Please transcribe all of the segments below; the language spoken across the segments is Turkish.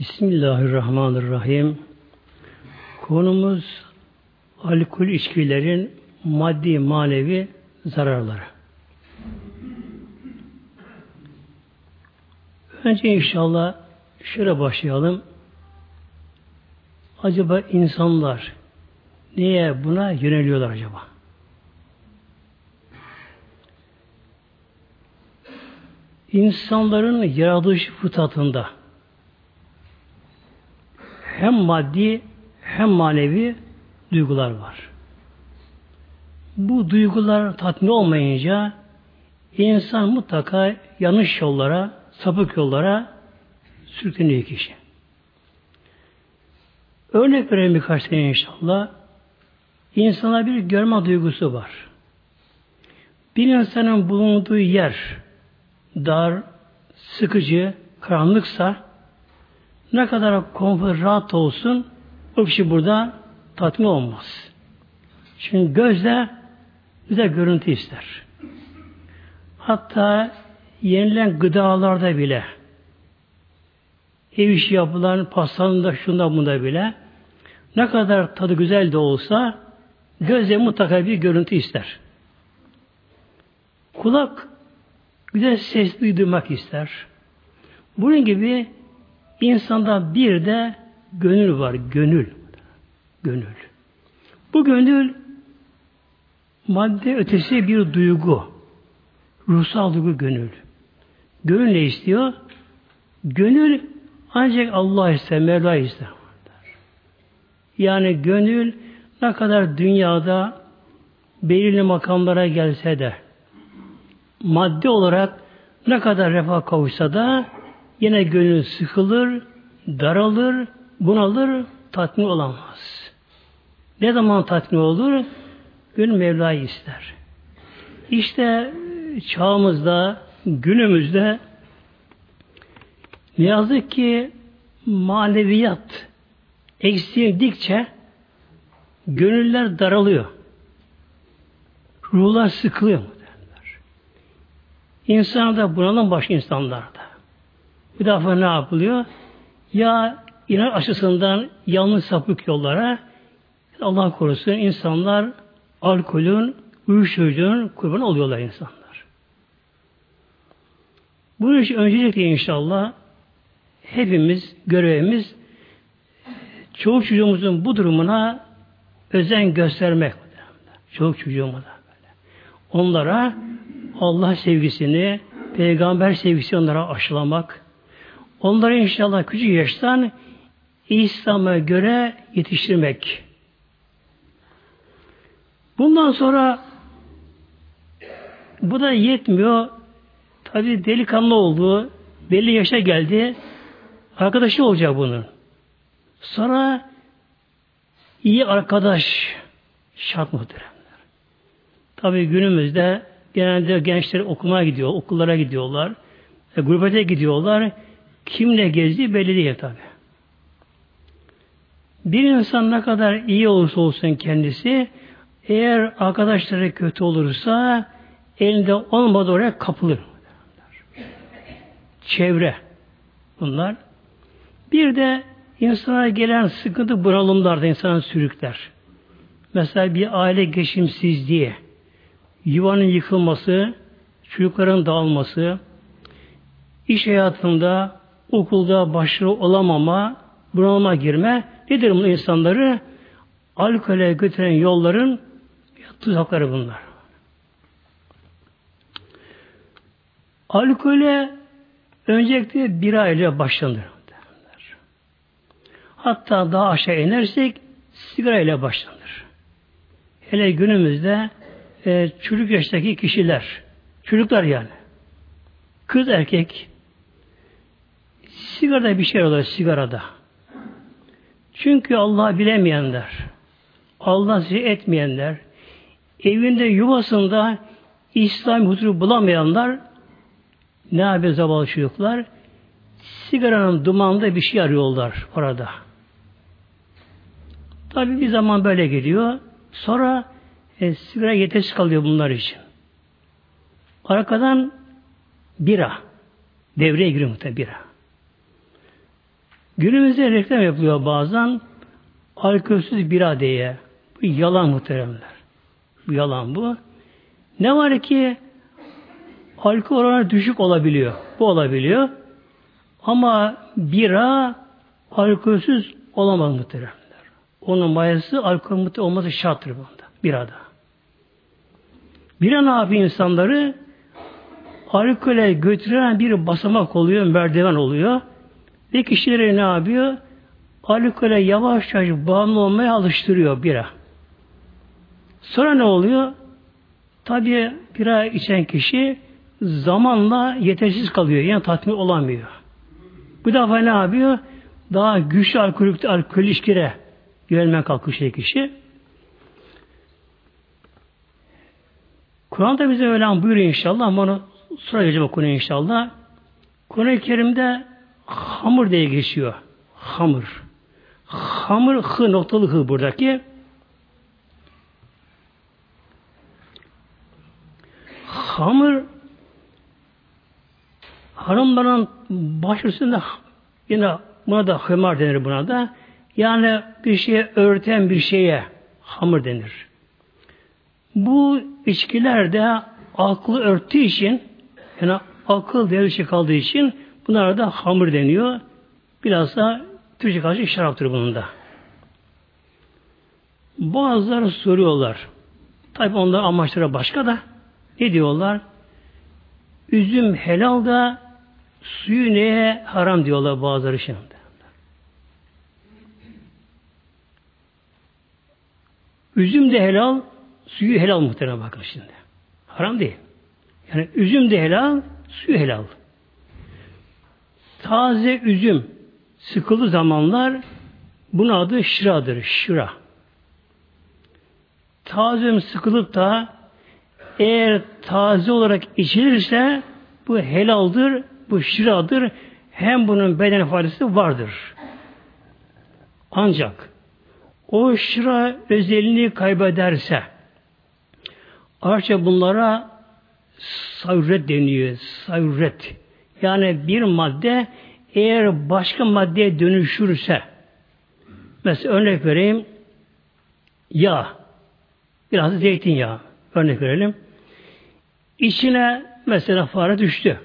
Bismillahirrahmanirrahim. Konumuz alkol içkilerin maddi manevi zararları. Önce inşallah şöyle başlayalım. Acaba insanlar niye buna yöneliyorlar acaba? İnsanların yaratılış fıtratında hem maddi hem manevi duygular var. Bu duygular tatmin olmayınca insan mutlaka yanlış yollara, sapık yollara sürükleniyor kişi. Örnek verelim birkaç tane inşallah. İnsana bir görme duygusu var. Bir insanın bulunduğu yer dar, sıkıcı, karanlıksa ne kadar konfor rahat olsun o kişi burada tatmin olmaz. Çünkü gözle bize görüntü ister. Hatta yenilen gıdalarda bile ev işi yapılan pastanında şunda bunda bile ne kadar tadı güzel de olsa gözle mutlaka bir görüntü ister. Kulak güzel ses duymak ister. Bunun gibi insanda bir de gönül var. Gönül. Gönül. Bu gönül madde ötesi bir duygu. Ruhsal duygu gönül. Gönül ne istiyor? Gönül ancak Allah ister, Mevla ister. Yani gönül ne kadar dünyada belirli makamlara gelse de madde olarak ne kadar refah kavuşsa da yine gönül sıkılır, daralır, bunalır, tatmin olamaz. Ne zaman tatmin olur? Gönül Mevla'yı ister. İşte çağımızda, günümüzde ne yazık ki maneviyat eksilдikçe gönüller daralıyor. Ruhlar sıkılıyor. İnsan da bunalım başka insanlarda. Bir defa ne yapılıyor? Ya inanç açısından yanlış sapık yollara Allah korusun insanlar alkolün, uyuşturucunun kurbanı oluyorlar insanlar. Bu iş öncelikle inşallah hepimiz görevimiz çoğu çocuğumuzun bu durumuna özen göstermek. Çoğu çocuğuma da böyle. Onlara Allah sevgisini, peygamber sevgisini onlara aşılamak, onları inşallah küçük yaştan İslam'a göre yetiştirmek. Bundan sonra bu da yetmiyor. Tabi delikanlı oldu. Belli yaşa geldi. Arkadaşı olacak bunun. Sonra iyi arkadaş şart muhteremler. Tabi günümüzde genelde gençler okumaya gidiyor, okullara gidiyorlar. E, gurbete gidiyorlar. Kimle gezdiği belli değil tabi. Bir insan ne kadar iyi olursa olsun kendisi eğer arkadaşları kötü olursa elinde olmadı oraya kapılır. Çevre bunlar. Bir de insana gelen sıkıntı bunalımlarda insanı sürükler. Mesela bir aile geçimsizliği, yuvanın yıkılması, çocukların dağılması, iş hayatında, okulda başarılı olamama, bunalıma girme, nedir bu insanları? Alkole götüren yolların tuzakları bunlar. Alkole öncelikle bir ile başlanır. Hatta daha aşağı inersek sigara ile başlanır. Hele günümüzde e, çocuk yaştaki kişiler, çocuklar yani, kız erkek, sigarada bir şey oluyor sigarada. Çünkü Allah bilemeyenler, Allah sizi etmeyenler, evinde yuvasında İslam huzuru bulamayanlar ne yapıyor zavallı çocuklar? Sigaranın dumanında bir şey arıyorlar orada. Tabi bir zaman böyle gidiyor. Sonra e, sigara yetersiz kalıyor bunlar için. Arkadan bira. Devreye giriyor muhtemelen bira. Günümüzde reklam yapılıyor bazen alkolsüz bira diye. Bu yalan muhteremler. Bu yalan bu. Ne var ki alkol oranı düşük olabiliyor. Bu olabiliyor. Ama bira alkolsüz olamaz muhteremler. Onun mayası alkol olması şarttır bunda. Birada. Bira ne yapıyor insanları? Alkole götüren bir basamak oluyor, merdiven oluyor. Ve kişileri ne yapıyor? Alkole yavaş yavaş bağımlı olmaya alıştırıyor bira. Sonra ne oluyor? Tabi bira içen kişi zamanla yetersiz kalıyor. Yani tatmin olamıyor. Bu defa ne yapıyor? Daha güçlü alkolik, alkol ilişkire yönelmeye kalkıyor kişi. Kur'an'da bize öyle buyuruyor inşallah ama onu sonra geleceğim o konuya inşallah. Kur'an-ı Kerim'de hamur diye geçiyor. Hamur. Hamur hı noktalı hı buradaki. Hamur hanımların baş üstünde yine buna da hımar denir buna da. Yani bir şeye örten bir şeye hamur denir. Bu içkilerde aklı örttüğü için yani akıl devre kaldığı için bunlara da hamur deniyor. Biraz da Türkçe karşı şaraptır bunun da. Bazıları soruyorlar. Tabi onların amaçları başka da. Ne diyorlar? Üzüm helal da suyu neye haram diyorlar bazıları şimdi. Üzüm de helal, suyu helal muhtemelen bakın şimdi. Haram değil. Yani üzüm de helal, suyu helal. Taze üzüm sıkılı zamanlar bunun adı şıradır. Şıra. Taze üzüm sıkılıp da eğer taze olarak içilirse bu helaldir, bu şıradır. Hem bunun beden faydası vardır. Ancak o şıra özelliğini kaybederse Arapça bunlara savret deniyor. Savret. Yani bir madde eğer başka maddeye dönüşürse mesela örnek vereyim yağ biraz zeytinyağı örnek verelim. İçine mesela fare düştü.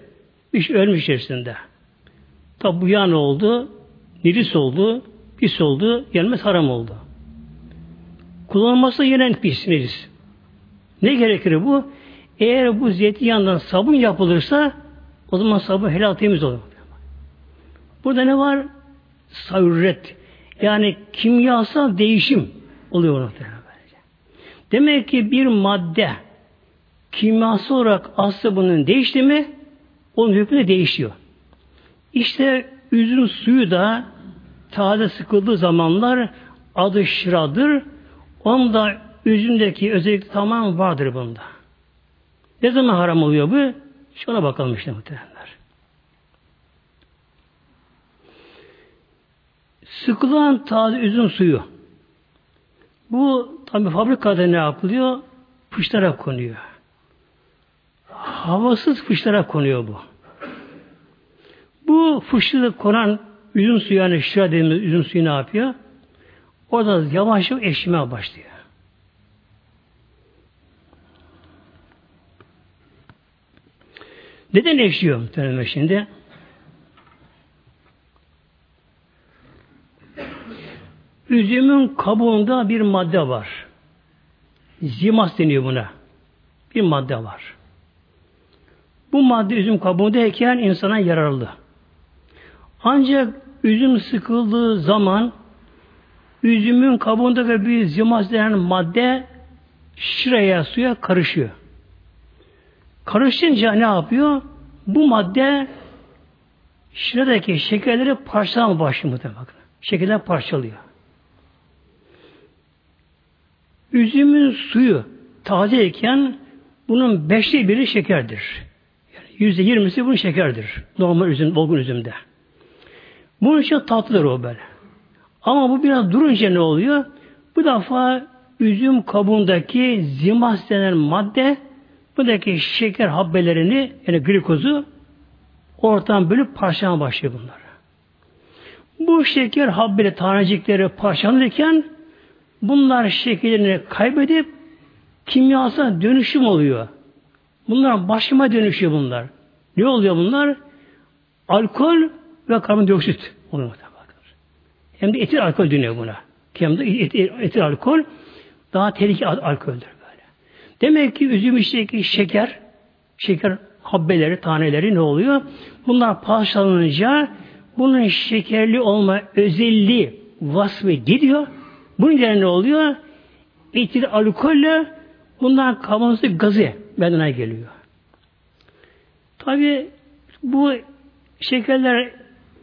İş ölmüş içerisinde. Tabi bu yağ ne oldu? Niris oldu, pis oldu, yenmez haram oldu. Kullanılması yine pis necis. Ne gerekir bu? Eğer bu zeytinyağından sabun yapılırsa o zaman sabun helal temiz olur. Burada ne var? Savret. Yani kimyasal değişim oluyor orada. Demek ki bir madde kimyasal olarak aslı bunun değişti mi onun hükmü değişiyor. İşte üzüm suyu da taze sıkıldığı zamanlar adı şıradır. Onda üzümdeki özellik tamam vardır bunda. Ne zaman haram oluyor bu? Şuna bakalım işte muhtemelenler. Sıkılan taze üzüm suyu. Bu tabi fabrikada ne yapılıyor? Fışlara konuyor. Havasız fışlara konuyor bu. Bu fışlı konan üzüm suyu yani şıra dediğimiz üzüm suyu ne yapıyor? Orada yavaş yavaş eşime başlıyor. Neden eşiyor muhtemelen şimdi? Üzümün kabuğunda bir madde var. Zimas deniyor buna. Bir madde var. Bu madde üzüm kabuğundayken insana yararlı. Ancak üzüm sıkıldığı zaman üzümün kabuğundaki bir zimas denen madde şıraya suya karışıyor. Karışınca ne yapıyor? Bu madde şiradaki şekerleri parçalama başlıyor muhtemelen. Şekerler parçalıyor. Üzümün suyu tazeyken bunun beşte biri şekerdir. Yüzde yirmisi bunun şekerdir. Normal üzüm, olgun üzümde. Bunun için tatlıdır o böyle. Ama bu biraz durunca ne oluyor? Bu defa üzüm kabuğundaki zimas denen madde buradaki şeker habbelerini yani glikozu ortadan bölüp parçalama başlıyor bunlar. Bu şeker habbeleri tanecikleri parçalanırken bunlar şekerlerini kaybedip kimyasal dönüşüm oluyor. Bunlar başıma dönüşüyor bunlar. Ne oluyor bunlar? Alkol ve karbondioksit oluyor. Hem de etil alkol deniyor buna. Hem de etil, etil alkol daha tehlikeli alkoldür. Demek ki üzüm içindeki şeker, şeker habbeleri, taneleri ne oluyor? Bunlar parçalanınca bunun şekerli olma özelliği vasfı gidiyor. Bunun üzerine ne oluyor? Etil alkolle bundan karbondioksit gazı bedene geliyor. Tabi bu şekerler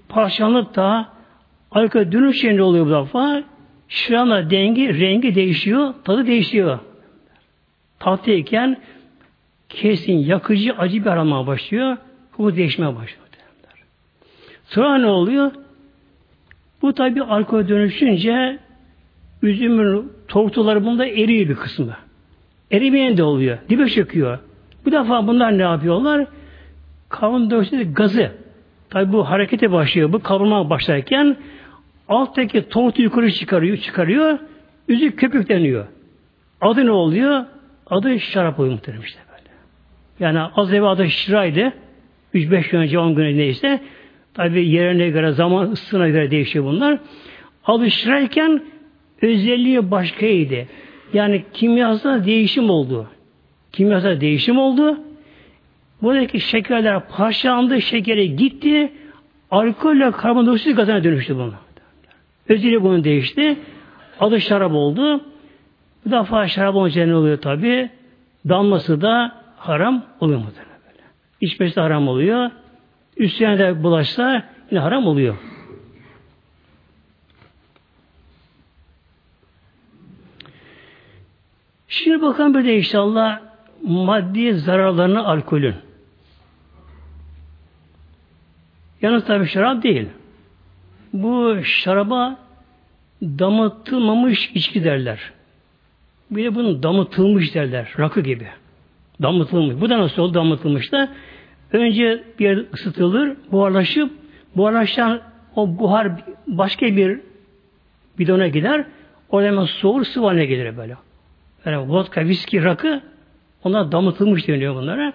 parçalanıp da alkol dönüşünce oluyor bu defa. Şırana dengi, rengi değişiyor, tadı değişiyor. Tatlıyken kesin yakıcı, acı bir arama başlıyor. Bu değişmeye başlıyor. Sonra ne oluyor? Bu tabi alkol dönüşünce üzümün tortuları bunda eriyor bir kısmı. Erimeyen de oluyor. Dibe çöküyor. Bu defa bunlar ne yapıyorlar? Karbondioksit gazı. Tabi bu harekete başlıyor. Bu kavrulmaya başlarken alttaki tortu yukarı çıkarıyor, çıkarıyor. Üzü köpükleniyor. Adı ne oluyor? Adı şarap oluyor muhtemelen işte böyle. Yani az evvel adı şıraydı. 3-5 gün önce 10 gün neyse. Tabi yerine göre, zaman ısısına göre değişiyor bunlar. Adı şırayken özelliği başkaydı. Yani kimyasal değişim oldu. Kimyasal değişim oldu. Buradaki şekerler parçalandı, şekeri gitti, alkolle karbondioksit gazına dönüştü bunu. Özelliği bunun değişti. Adı şarap oldu. Bu defa şarap olunca ne oluyor tabi? Damması da haram oluyor mu? Böyle. İçmesi de haram oluyor. Üstüne de bulaşsa yine haram oluyor. Şimdi bakalım bir de inşallah maddi zararlarını alkolün. Yalnız tabi şarap değil. Bu şaraba damıtılmamış içki derler. Bir de bunun damıtılmış derler. Rakı gibi. Damıtılmış. Bu da nasıl oldu damıtılmış da? Önce bir yer ısıtılır, buharlaşıp buharlaşan o buhar başka bir bidona gider. Orada hemen soğur sıvı haline gelir böyle. Yani vodka, viski, rakı onlar damıtılmış deniyor bunlara.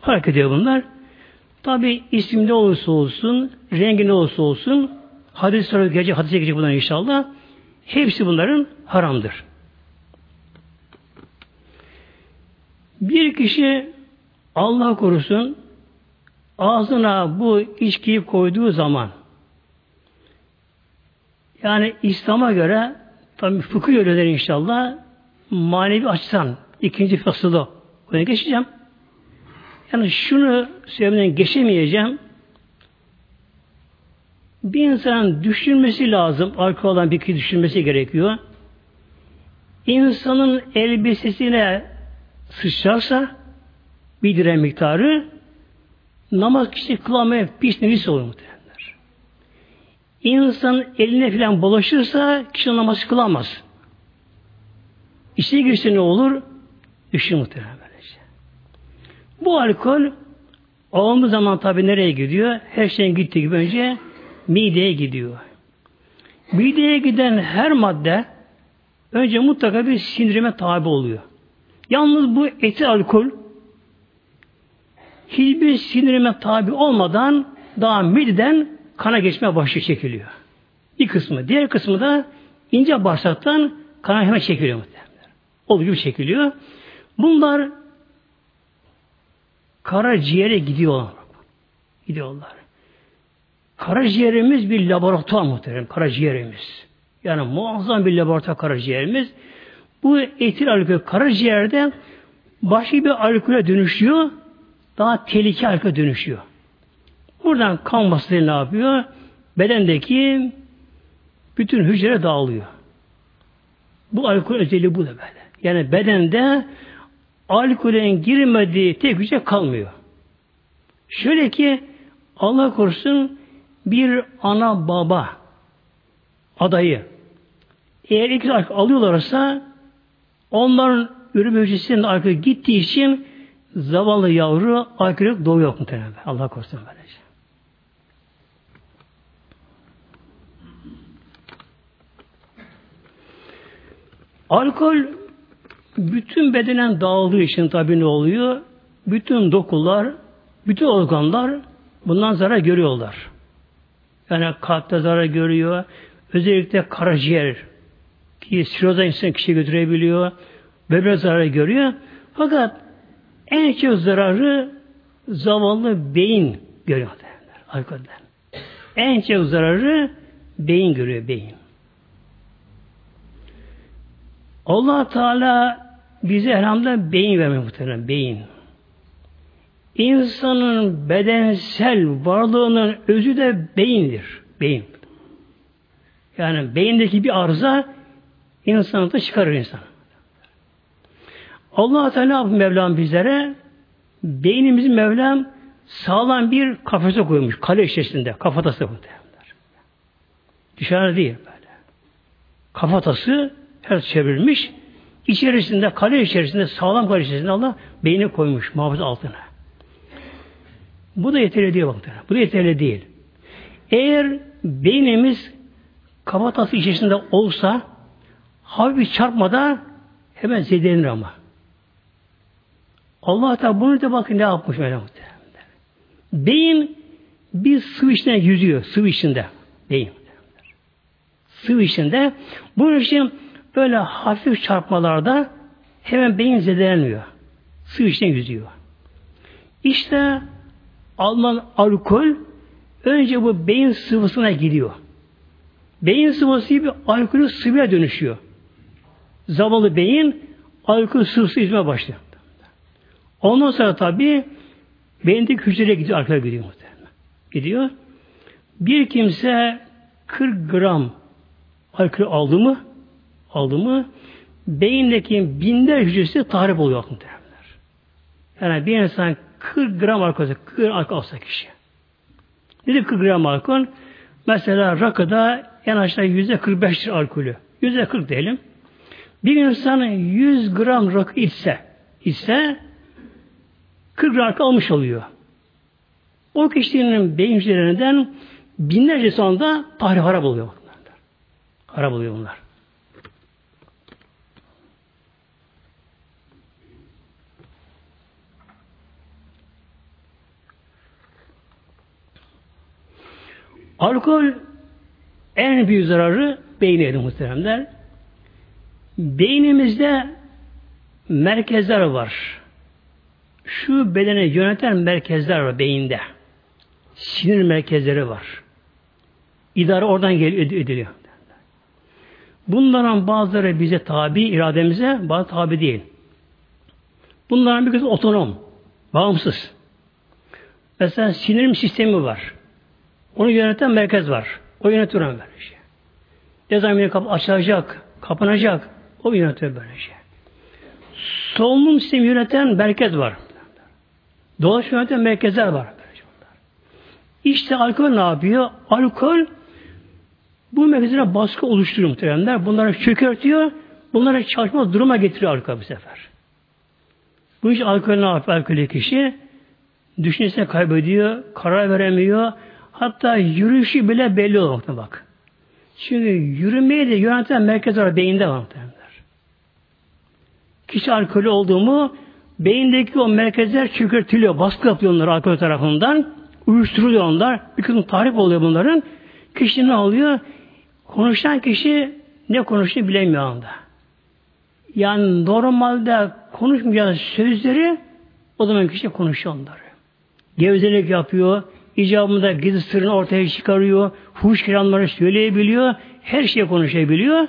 Fark ediyor bunlar. Tabi isim ne olursa olsun, rengi ne olursa olsun, hadis sonra gece hadise gelecek bunlar inşallah. Hepsi bunların haramdır. Bir kişi Allah korusun ağzına bu içkiyi koyduğu zaman yani İslam'a göre tabi fıkıh yöreleri inşallah manevi açıdan ikinci fasılı Buraya geçeceğim. Yani şunu söylemeden geçemeyeceğim. Bir insanın düşünmesi lazım. Arka olan bir kişi düşünmesi gerekiyor. İnsanın elbisesine sıçrarsa bir direm miktarı namaz kişi kılamaya pis nefis olur muhtemelenler. İnsan eline filan bulaşırsa kişi namaz kılamaz. İçine girse ne olur? Düşün muhtemelen böylece. Bu alkol alındığı zaman tabi nereye gidiyor? Her şeyin gittiği gibi önce mideye gidiyor. Mideye giden her madde önce mutlaka bir sindirime tabi oluyor. Yalnız bu eti alkol hiçbir sindirime tabi olmadan daha mideden kana geçmeye başlıyor çekiliyor. Bir kısmı. Diğer kısmı da ince bağırsaktan kana hemen çekiliyor muhtemelen. Olduğu gibi çekiliyor. Bunlar karaciğere gidiyorlar. Gidiyorlar. Karaciğerimiz bir laboratuvar muhterem. Karaciğerimiz. Yani muazzam bir laboratuvar karaciğerimiz. Bu etil alkol karaciğerde başka bir alkole dönüşüyor. Daha tehlikeli alkole dönüşüyor. Buradan kan basıncı ne yapıyor? Bedendeki bütün hücre dağılıyor. Bu alkol özelliği bu da böyle. Yani bedende alkolün girmediği tek hücre kalmıyor. Şöyle ki Allah korusun bir ana baba adayı eğer iki alkol alıyorlarsa Onların üreme hücresinin aykırı gittiği için zavallı yavru aykırı doğuyor muhtemelen. Allah korusun böylece. Alkol bütün bedenen dağıldığı için tabi ne oluyor? Bütün dokular, bütün organlar bundan zarar görüyorlar. Yani kalpte zarar görüyor. Özellikle karaciğer ki siroza insan kişi götürebiliyor. Böbrek zarar görüyor. Fakat en çok zararı zavallı beyin görüyor derler. Alkolden. En çok zararı beyin görüyor beyin. allah Teala bize elhamdülillah beyin vermiyor muhtemelen beyin. İnsanın bedensel varlığının özü de beyindir. Beyin. Yani beyindeki bir arıza insanı da çıkarır insan. Allah Teala Mevlam bizlere beynimizi Mevlam sağlam bir kafese koymuş. Kale içerisinde. Kafatası bu derler. Dışarı değil böyle. Kafatası her çevrilmiş. İçerisinde, kale içerisinde, sağlam kale içerisinde Allah beyni koymuş muhafaza altına. Bu da yeterli değil baktığına. Bu da yeterli değil. Eğer beynimiz kafatası içerisinde olsa hafif bir çarpmada hemen zedelenir ama. Allah Teala bunu da bakın ne yapmış Mevlam Beyin bir sıvı içinde yüzüyor. Sıvı içinde. Beyin. Sıvı içinde. Bunun için böyle hafif çarpmalarda hemen beyin zedelenmiyor. Sıvı içinde yüzüyor. İşte alınan alkol önce bu beyin sıvısına gidiyor. Beyin sıvısı bir alkolü sıvıya dönüşüyor. Zavallı beyin alkol sıvısı izme başlıyor. Ondan sonra tabi beyindeki hücreye gidiyor, arkaya gidiyor. Gidiyor. Bir kimse 40 gram alkol aldı mı aldı mı beyindeki binler hücresi tahrip oluyor muhtemelen. Yani bir insan 40 gram alkol, 40 gram alkol alsa kişi. Nedir 40 gram alkol? Mesela rakıda en aşağı yüzde 45'tir alkolü. Yüzde 40 diyelim. Bir insan 100 gram rakı içse, içse 40 gram alkol almış oluyor. O kişinin beyin hücrelerinden binlerce sonunda tahrip harap oluyor. Harap oluyor bunlar. Alkol en büyük zararı beyne muhteremler. Beynimizde merkezler var. Şu bedene yöneten merkezler var beyinde. Sinir merkezleri var. İdare oradan ediliyor. Bunların bazıları bize tabi, irademize, bazı tabi değil. Bunların bir kısmı otonom, bağımsız. Mesela sinirim sistemi var. Onu yöneten merkez var. O yönetiyor böyle şey. Ne zaman bir kapı açılacak, kapanacak, o yönetiyor böyle şey. Solunum sistemi yöneten merkez var. Dolaş yöneten merkezler var. İşte alkol ne yapıyor? Alkol bu merkezine baskı oluşturuyor muhteremler. Bunları çökertiyor, bunları çalışma duruma getiriyor alkol bu sefer. Bu iş alkol ne yapıyor? Alkolü kişi düşüncesine kaybediyor, karar veremiyor, Hatta yürüyüşü bile belli olur bak. Çünkü yürümeyi de yöneten merkez var beyinde var muhtemelenler. Kişi alkolü olduğu mu beyindeki o merkezler çökertiliyor. Baskı yapıyor onlar alkol tarafından. Uyuşturuluyor onlar. Bir kısım tarif oluyor bunların. Kişi ne oluyor? Konuşan kişi ne konuştuğunu bilemiyor anda. Yani normalde konuşmayacağı sözleri o zaman kişi konuşuyor onları. Gevezelik yapıyor, icabında gizli sırrını ortaya çıkarıyor, huş kelamları söyleyebiliyor, her şeyi konuşabiliyor.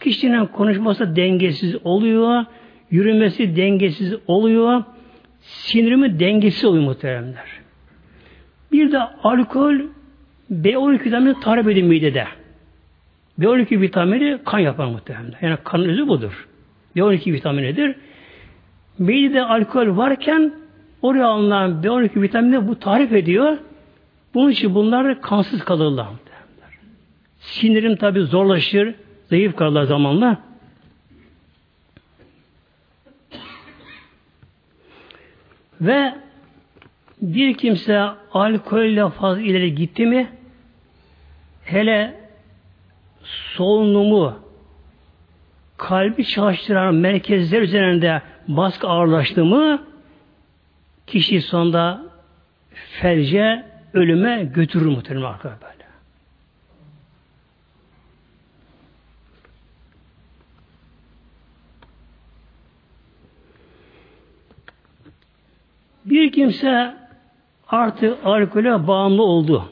Kişinin konuşması dengesiz oluyor, yürümesi dengesiz oluyor, sinirimi dengesiz oluyor muhteremler. Bir de alkol B12 vitamini tarif edin midede. B12 vitamini kan yapar muhteremler. Yani kanın özü budur. B12 vitaminidir. Midede alkol varken oraya alınan B12 vitamini bu tarif ediyor. Bunun için bunlar kansız kalırlar. Sinirim tabi zorlaşır, zayıf kalırlar zamanla. Ve bir kimse alkolle fazla ileri gitti mi hele solunumu kalbi çalıştıran merkezler üzerinde baskı ağırlaştı mı kişi sonunda felce, ölüme götürür muhtemelen arkadaşlar böyle. Bir kimse artık alkole bağımlı oldu.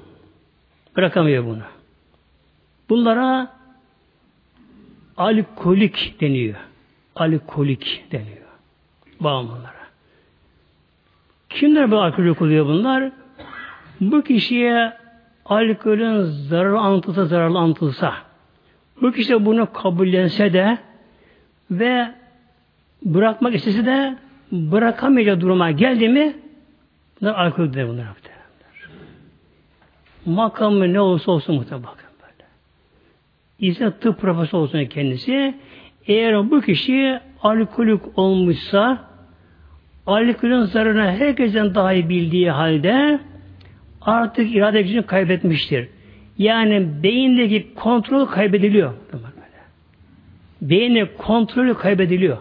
Bırakamıyor bunu. Bunlara alkolik deniyor. Alkolik deniyor. Bağımlılara. Kimler bu alkolik oluyor bunlar? Bu kişiye alkolün zararlı anlatılsa, zararlı anlatılsa, bu kişi bunu kabullense de ve bırakmak istese de bırakamayacağı duruma geldi mi bunlar alkol de bunlar Makamı ne olursa olsun muhtemelen böyle. İnsan tıp profesörü olsun kendisi eğer bu kişi alkolik olmuşsa alkolün zararını herkesten daha iyi bildiği halde artık irade gücünü kaybetmiştir. Yani beyindeki kontrol kaybediliyor. Beynin kontrolü kaybediliyor.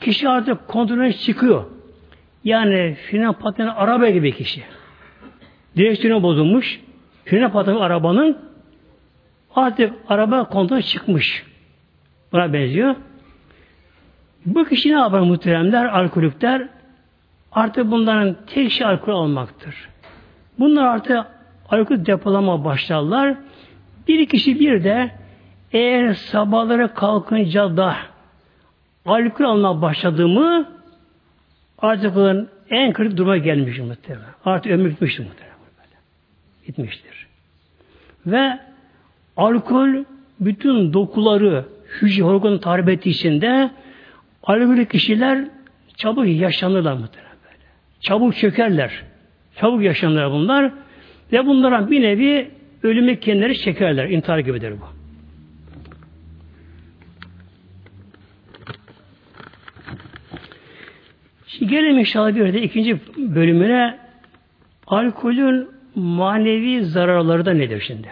Kişi artık kontrolüne çıkıyor. Yani fren patlayan araba gibi kişi. Direksiyonu bozulmuş. Fren patlayan arabanın artık araba kontrolü çıkmış. Buna benziyor. Bu kişi ne yapar muhteremler, alkolikler? Artık bunların tek şey alkol almaktır. Bunlar artık alkol depolama başlarlar. Bir kişi bir de eğer sabahları kalkınca da alkol almaya başladığımı artık onun en kritik duruma gelmiş muhtemelen. Artık ömür gitmiştir muhtemelen. Gitmiştir. Ve alkol bütün dokuları, hücre organı tahrip ettiği için de alkolik kişiler çabuk yaşanırlar muhtemelen böyle. Çabuk çökerler. Çabuk yaşanırlar bunlar. Ve bunlara bir nevi ölümü kendileri çekerler. İntihar gibidir bu. Şimdi gelelim inşallah bir de ikinci bölümüne alkolün manevi zararları da nedir şimdi?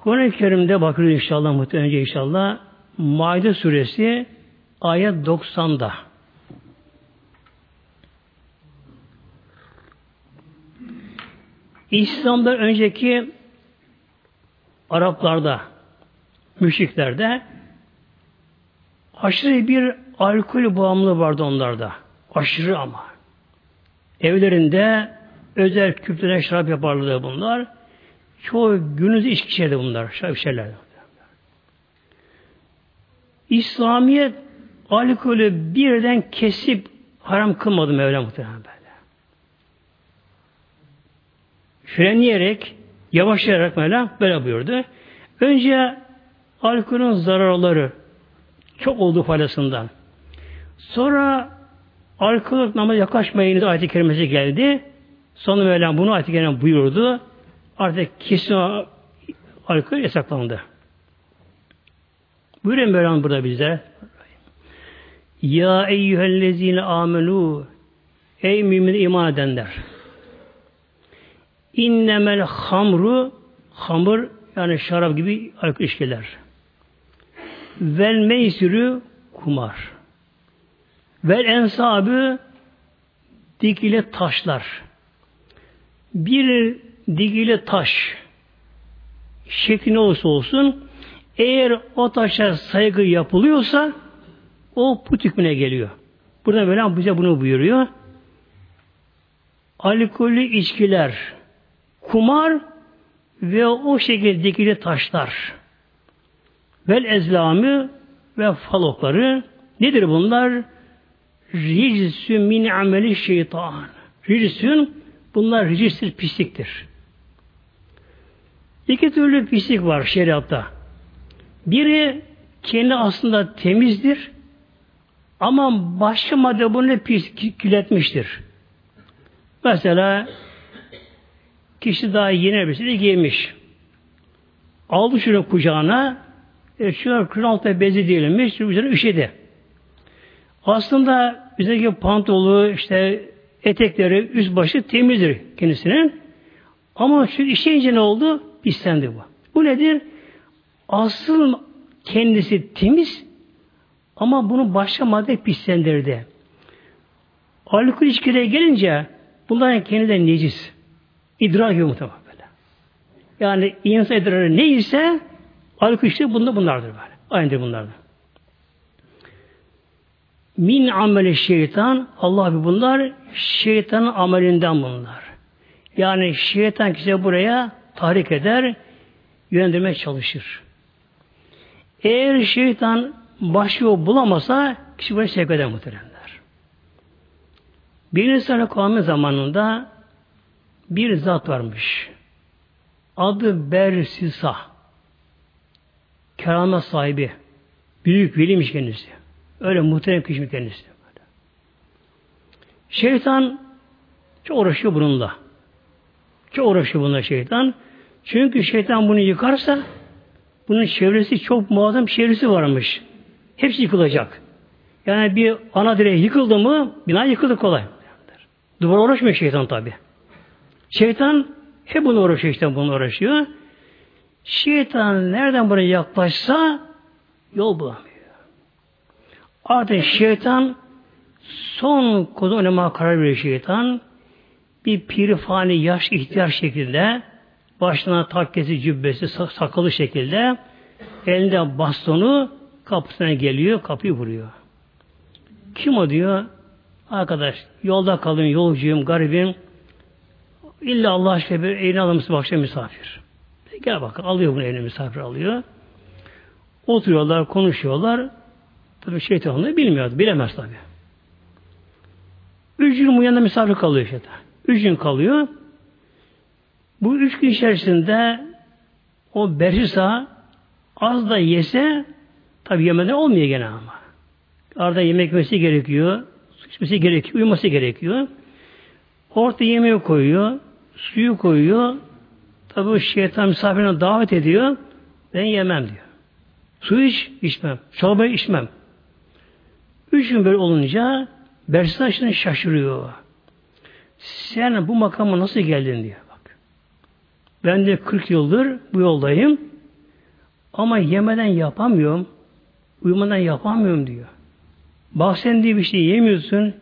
Kur'an-ı Kerim'de bakıyoruz inşallah muhtemelen önce inşallah Maide suresi ayet 90'da İslam'dan önceki Araplarda, müşriklerde aşırı bir alkol bağımlılığı vardı onlarda. Aşırı ama. Evlerinde özel küplerden şarap yaparlardı bunlar. Çoğu günümüzde içki içerdi bunlar. Şarap içerlerdi. İslamiyet alkolü birden kesip haram kılmadı Mevla muhtemelen böyle. Frenleyerek, yavaşlayarak Mevla böyle buyurdu. Önce alkolün zararları çok olduğu faydasından. Sonra alkol namaz yaklaşmayın ayet-i kerimesi geldi. Sonra Mevlam bunu ayet-i kerimesi buyurdu. Artık kesin alkol yasaklandı. Buyurun Mevlam burada bize. Ya eyyühellezine amenu Ey mümin iman edenler. İnnemel hamru hamur yani şarap gibi alkol içkiler. Vel meysürü kumar. Vel ensabı dikili taşlar. Bir dikili taş şekli olursa olsun eğer o taşa saygı yapılıyorsa o put hükmüne geliyor. Burada böyle bize bunu buyuruyor. Alkollü içkiler, kumar ve o şekilde dikili taşlar vel ezlamı ve falokları nedir bunlar? Ricsü min ameli şeytan. Ricsün bunlar ricistir, pisliktir. İki türlü pislik var şeriatta. Biri kendi aslında temizdir ama başka madde bunu pis kirletmiştir. Mesela kişi daha yeni elbiseli giymiş. Aldı şunu kucağına e, şu kırın altında bezi değilmiş, üzerine üşedi. Aslında üzerindeki pantolu, işte etekleri, üst başı temizdir kendisinin. Ama şu işeyince ne oldu? Pislendi bu. Bu nedir? asıl kendisi temiz ama bunu başka madde pislendirdi. Alkol içkiye gelince bunların kendi de necis. Yok muhtemelen böyle. Yani insan idrarı neyse alkol içki bunda bunlardır böyle. Aynıdır bunlardır. Min ameli şeytan Allah bunlar şeytanın amelinden bunlar. Yani şeytan kişi buraya tahrik eder, yönlendirmeye çalışır. Eğer şeytan başı bulamasa kişi bunu sevk eder muhteremler. Bir insan kavmi zamanında bir zat varmış. Adı Bersisa. Keramet sahibi. Büyük velimiş kendisi. Öyle muhterem kişi kendisi. Şeytan çok uğraşıyor bununla. Çok uğraşıyor bununla şeytan. Çünkü şeytan bunu yıkarsa bunun çevresi çok muazzam çevresi varmış. Hepsi yıkılacak. Yani bir ana direği yıkıldı mı bina yıkıldı kolay. Duvar uğraşmıyor şeytan tabi. Şeytan hep bunu uğraşıyor işte bunu uğraşıyor. Şeytan nereden buraya yaklaşsa yol bulamıyor. Artık şeytan son kodu oynamaya karar veriyor şeytan. Bir pirifani yaş ihtiyar şekilde başına takkesi, cübbesi, sakalı şekilde elinde bastonu kapısına geliyor, kapıyı vuruyor. Kim o diyor? Arkadaş, yolda kalın, yolcuyum, garibim. İlla Allah aşkına bir evine alımsı başka misafir. Gel bakın, alıyor bunu evine misafir alıyor. Oturuyorlar, konuşuyorlar. Tabi şeytan onu bilmiyor, bilemez tabi. Üç gün bu yanında misafir kalıyor şeytan. Üç gün kalıyor. Bu üç gün içerisinde o Bersisa az da yese tabi yemeden olmuyor gene ama. Arada yemek yemesi gerekiyor. Su içmesi gerekiyor. Uyuması gerekiyor. Orta yemeği koyuyor. Suyu koyuyor. Tabi şeytan misafirine davet ediyor. Ben yemem diyor. Su iç, içmem. Çorba içmem. Üç gün böyle olunca Bersisa şimdi şaşırıyor. Sen bu makama nasıl geldin diyor. Ben de 40 yıldır bu yoldayım. Ama yemeden yapamıyorum. Uyumadan yapamıyorum diyor. Bak sen diye bir şey yemiyorsun,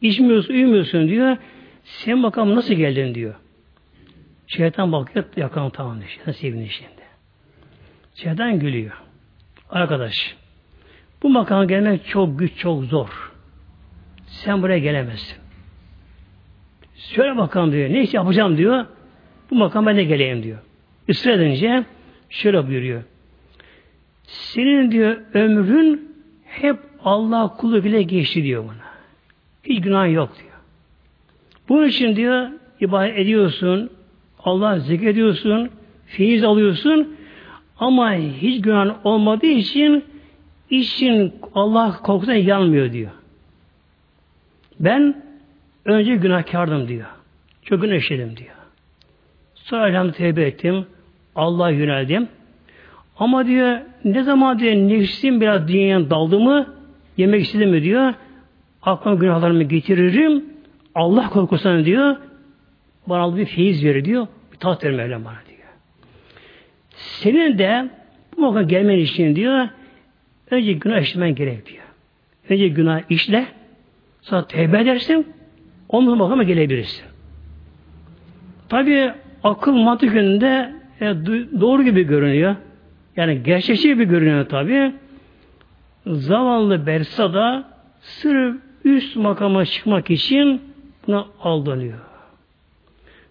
içmiyorsun, uyumuyorsun diyor. Sen bakalım nasıl geldin diyor. Şeytan bakıyor, yakalım tamam diyor. Seviniyor şimdi. Şeytan gülüyor. Arkadaş, bu makama gelmek çok güç, çok zor. Sen buraya gelemezsin. Söyle bakalım diyor. Ne iş yapacağım diyor. Bu makam ben de geleyim diyor. Israr edince şöyle buyuruyor. Senin diyor ömrün hep Allah kulu bile geçti diyor buna. Hiç günah yok diyor. Bunun için diyor ibadet ediyorsun, Allah zikrediyorsun, feyiz alıyorsun ama hiç günah olmadığı için için Allah korkudan yanmıyor diyor. Ben önce günahkardım diyor. Çok günah işledim diyor. Sonra elhamdülillah tevbe ettim. Allah'a yöneldim. Ama diyor ne zaman diyor nefsim biraz dünyaya daldı mı yemek istedim mi diyor aklıma günahlarımı getiririm Allah korkusuna diyor bana bir feyiz verir diyor bir tat verir bana diyor. Senin de bu makama gelmen için diyor önce günah işlemen gerek diyor. Önce günah işle sonra tevbe edersin ondan makama gelebilirsin. Tabi akıl mantık yönünde e, doğru gibi görünüyor. Yani gerçekçi gibi görünüyor tabi. Zavallı Bersa da sırf üst makama çıkmak için buna aldanıyor.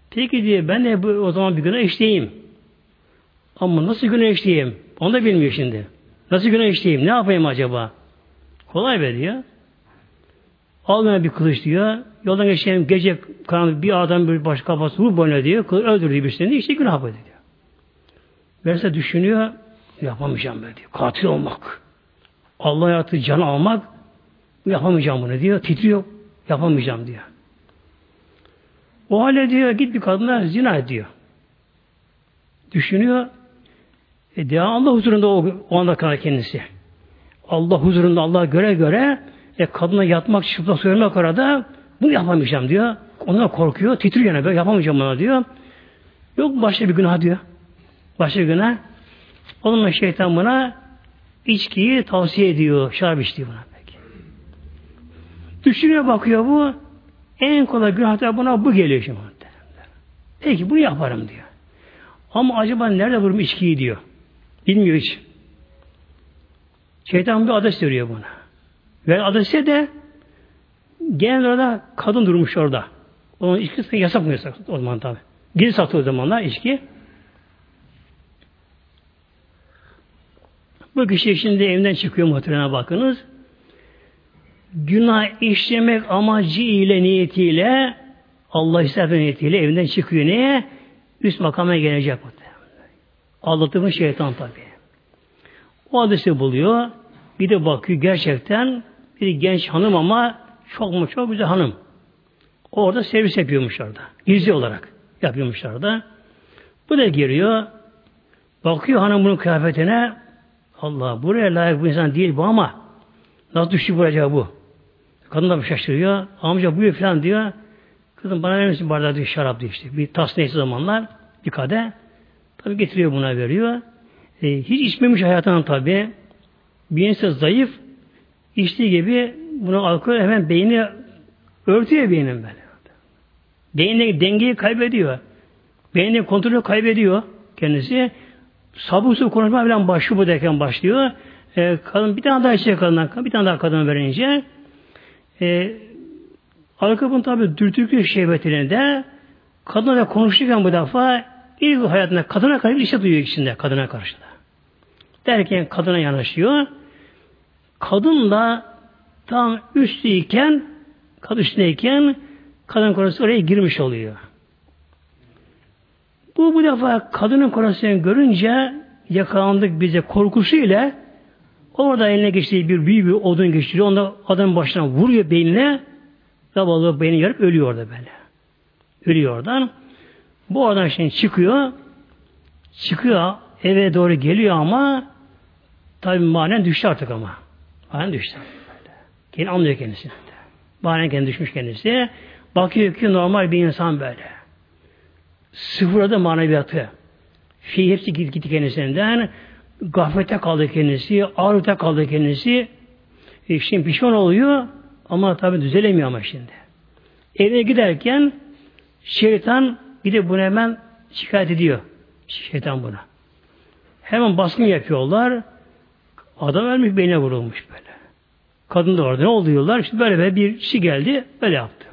Peki diye ben de bu, o zaman bir günah işleyeyim. Ama nasıl günah işleyeyim? Onu da bilmiyor şimdi. Nasıl günah işleyeyim? Ne yapayım acaba? Kolay be diyor. Al bir kılıç diyor. Yoldan geçen gece karanlık bir adam bir baş kafası vur boyuna diyor. Öldürdü birisini. işte günah bu diyor. Verse düşünüyor. Yapamayacağım ben diyor. Katil olmak. Allah hayatı can almak yapamayacağım bunu diyor. Titriyor. Yapamayacağım diyor. O hale diyor git bir kadına zina ediyor. Düşünüyor. E diyor Allah huzurunda o, o anda kadar kendisi. Allah huzurunda Allah göre göre e, kadına yatmak, çıplak söylemek arada bunu yapamayacağım diyor. Ondan korkuyor, titriyor yani böyle yapamayacağım bunu diyor. Yok başka bir günah diyor. Başka bir günah. Onunla şeytan buna içkiyi tavsiye ediyor. Şarap içtiği buna peki. Düşünüyor bakıyor bu. En kolay günah buna bu geliyor şimdi. Peki bunu yaparım diyor. Ama acaba nerede vurum içkiyi diyor. Bilmiyor hiç. Şeytan bir adres veriyor buna. Ve adrese de genel orada kadın durmuş orada. Onun içkisi yasak mı yasak o zaman tabi. Geri satıyor o zamanlar içki. Bu kişi şimdi evden çıkıyor muhtemelen bakınız. Günah işlemek amacı ile niyetiyle Allah ister niyetiyle evinden çıkıyor. Neye? Üst makama gelecek muhtemelen. Aldatılmış şeytan tabi. O adresi buluyor. Bir de bakıyor gerçekten bir genç hanım ama çok mu çok güzel hanım. Orada servis yapıyormuşlar da. Gizli olarak yapıyormuşlar da. Bu da giriyor. Bakıyor hanım bunun kıyafetine. Allah buraya layık bir insan değil bu ama nasıl düştü buraya bu? Kadın da bir şaşırıyor. Amca buyur falan diyor. Kızım bana verir misin bardağı diyor, şarap diyor işte. Bir tas neyse zamanlar bir kadeh. Tabi getiriyor buna veriyor. E, hiç içmemiş hayatından tabi. Bir insan zayıf içtiği gibi bunu alkol hemen beyni örtüyor beynin böyle. Beyindeki dengeyi kaybediyor. Beynin kontrolü kaybediyor kendisi. Sabırsız konuşma falan başlıyor bu derken başlıyor. E, kadın bir tane daha içecek kadından, bir tane daha kadın verince e, Alkabın tabi dürtüklü şehvetine de kadınla konuşurken bu defa ilk hayatında kadına karşı bir şey duyuyor içinde kadına karşı da. Derken kadına yanaşıyor. Kadın da tam üstüyken kadın üstündeyken kadın konusu oraya girmiş oluyor. Bu bu defa kadının konusunu görünce yakalandık bize korkusu ile orada eline geçtiği bir büyük bir odun geçiriyor. Onda adamın başına vuruyor beynine Zavallı beyni yarıp ölüyor orada böyle. Ölüyor oradan. Bu oradan şimdi çıkıyor. Çıkıyor eve doğru geliyor ama tabi manen düştü artık ama. Manen düştü. Kendi anlıyor kendisini. Manen kendi düşmüş kendisi. Bakıyor ki normal bir insan böyle. Sıfırladı maneviyatı. Şey hepsi gitti, gitti kendisinden. Gaflete kaldı kendisi. Ağrıta kaldı kendisi. E şimdi pişman oluyor. Ama tabi düzelemiyor ama şimdi. Evine giderken şeytan bir de bunu hemen şikayet ediyor. Şeytan buna. Hemen baskın yapıyorlar. Adam ölmüş beynine vurulmuş böyle. Kadın da orada ne oldu diyorlar. İşte böyle böyle bir şey geldi. Böyle yaptı.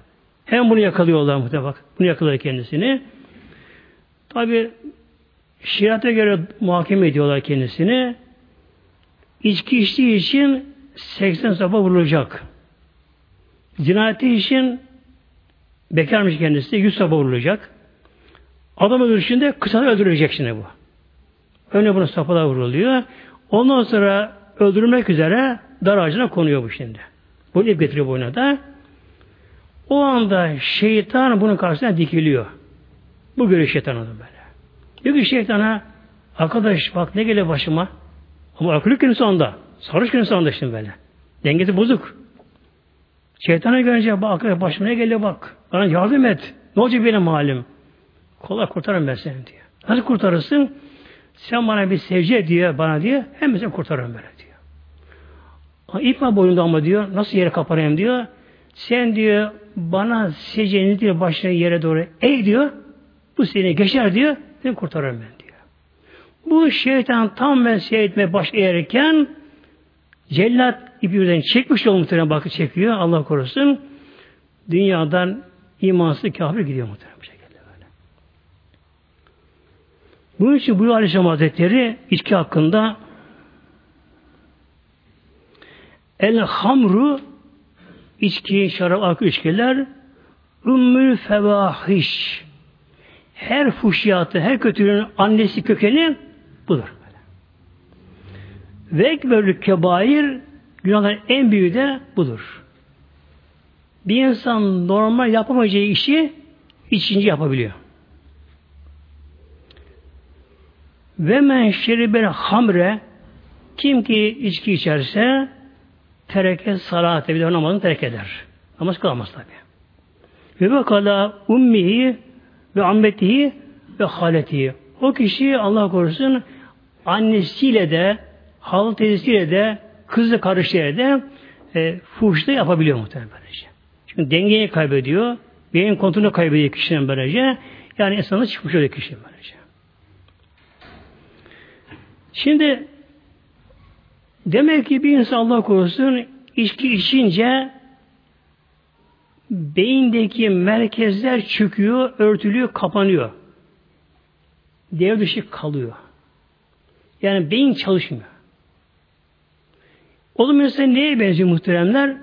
Hemen bunu yakalıyorlar muhtemelen bak. Bunu yakalıyor kendisini. Tabi şirate göre muhakeme ediyorlar kendisini. İçki içtiği için 80 sabah vurulacak. Cinayeti için bekarmış kendisi. Yüz sabah vurulacak. Adam öldürüşünde kısa öldürülecek şimdi bu. Önce bunu sapalar vuruluyor. Ondan sonra öldürmek üzere dar ağacına konuyor bu şimdi. Bunu ip getiriyor boyuna da. O anda şeytan bunun karşısına dikiliyor. Bu görüyor şeytan onu böyle. Diyor ki şeytana arkadaş bak ne geliyor başıma. Ama günü sonunda. Sarhoş sonunda şimdi böyle. Dengesi bozuk. Şeytana görünce bak başıma ne geliyor bak. Bana yardım et. Ne olacak benim halim? Kolay kurtarırım ben seni diyor. Nasıl kurtarırsın? Sen bana bir sevci diyor bana diyor. Hem seni kurtarırım böyle diyor. Ama ip mi boyunda ama diyor. Nasıl yere kaparayım diyor. Sen diyor bana secdeni diyor başına yere doğru eğ diyor. Bu seni geçer diyor. Seni kurtarırım ben diyor. Bu şeytan tam ben seyretmeye baş eğerken cellat ipi çekmiş yol muhtemelen bakı çekiyor. Allah korusun. Dünyadan imansız kafir gidiyor muhtemelen bu şekilde böyle. Bunun için bu Aleyhisselam Hazretleri içki hakkında El hamru içki, şarap, alkol içkiler ümmül fevahiş her fuşyatı, her kötülüğün annesi kökeni budur. Ve ekberlü kebair Günahların en büyüğü de budur. Bir insan normal yapamayacağı işi içince yapabiliyor. Ve men şeribel hamre kim ki içki içerse tereke salate bir de namazını terk eder. Namaz kılamaz tabi. Ve bakala ummihi ve ammetihi ve haletihi. O kişi Allah korusun annesiyle de halı teyzesiyle de kızı karışıyla de e, fuhuşta yapabiliyor muhtemelen böylece. Çünkü dengeyi kaybediyor. Beyin kontrolünü kaybediyor kişinin böylece. Yani insanı çıkmış oluyor kişi böylece. Şimdi demek ki bir insan Allah korusun içki içince beyindeki merkezler çöküyor, örtülüyor, kapanıyor. Devre dışı kalıyor. Yani beyin çalışmıyor. O zaman insan neye benziyor muhteremler?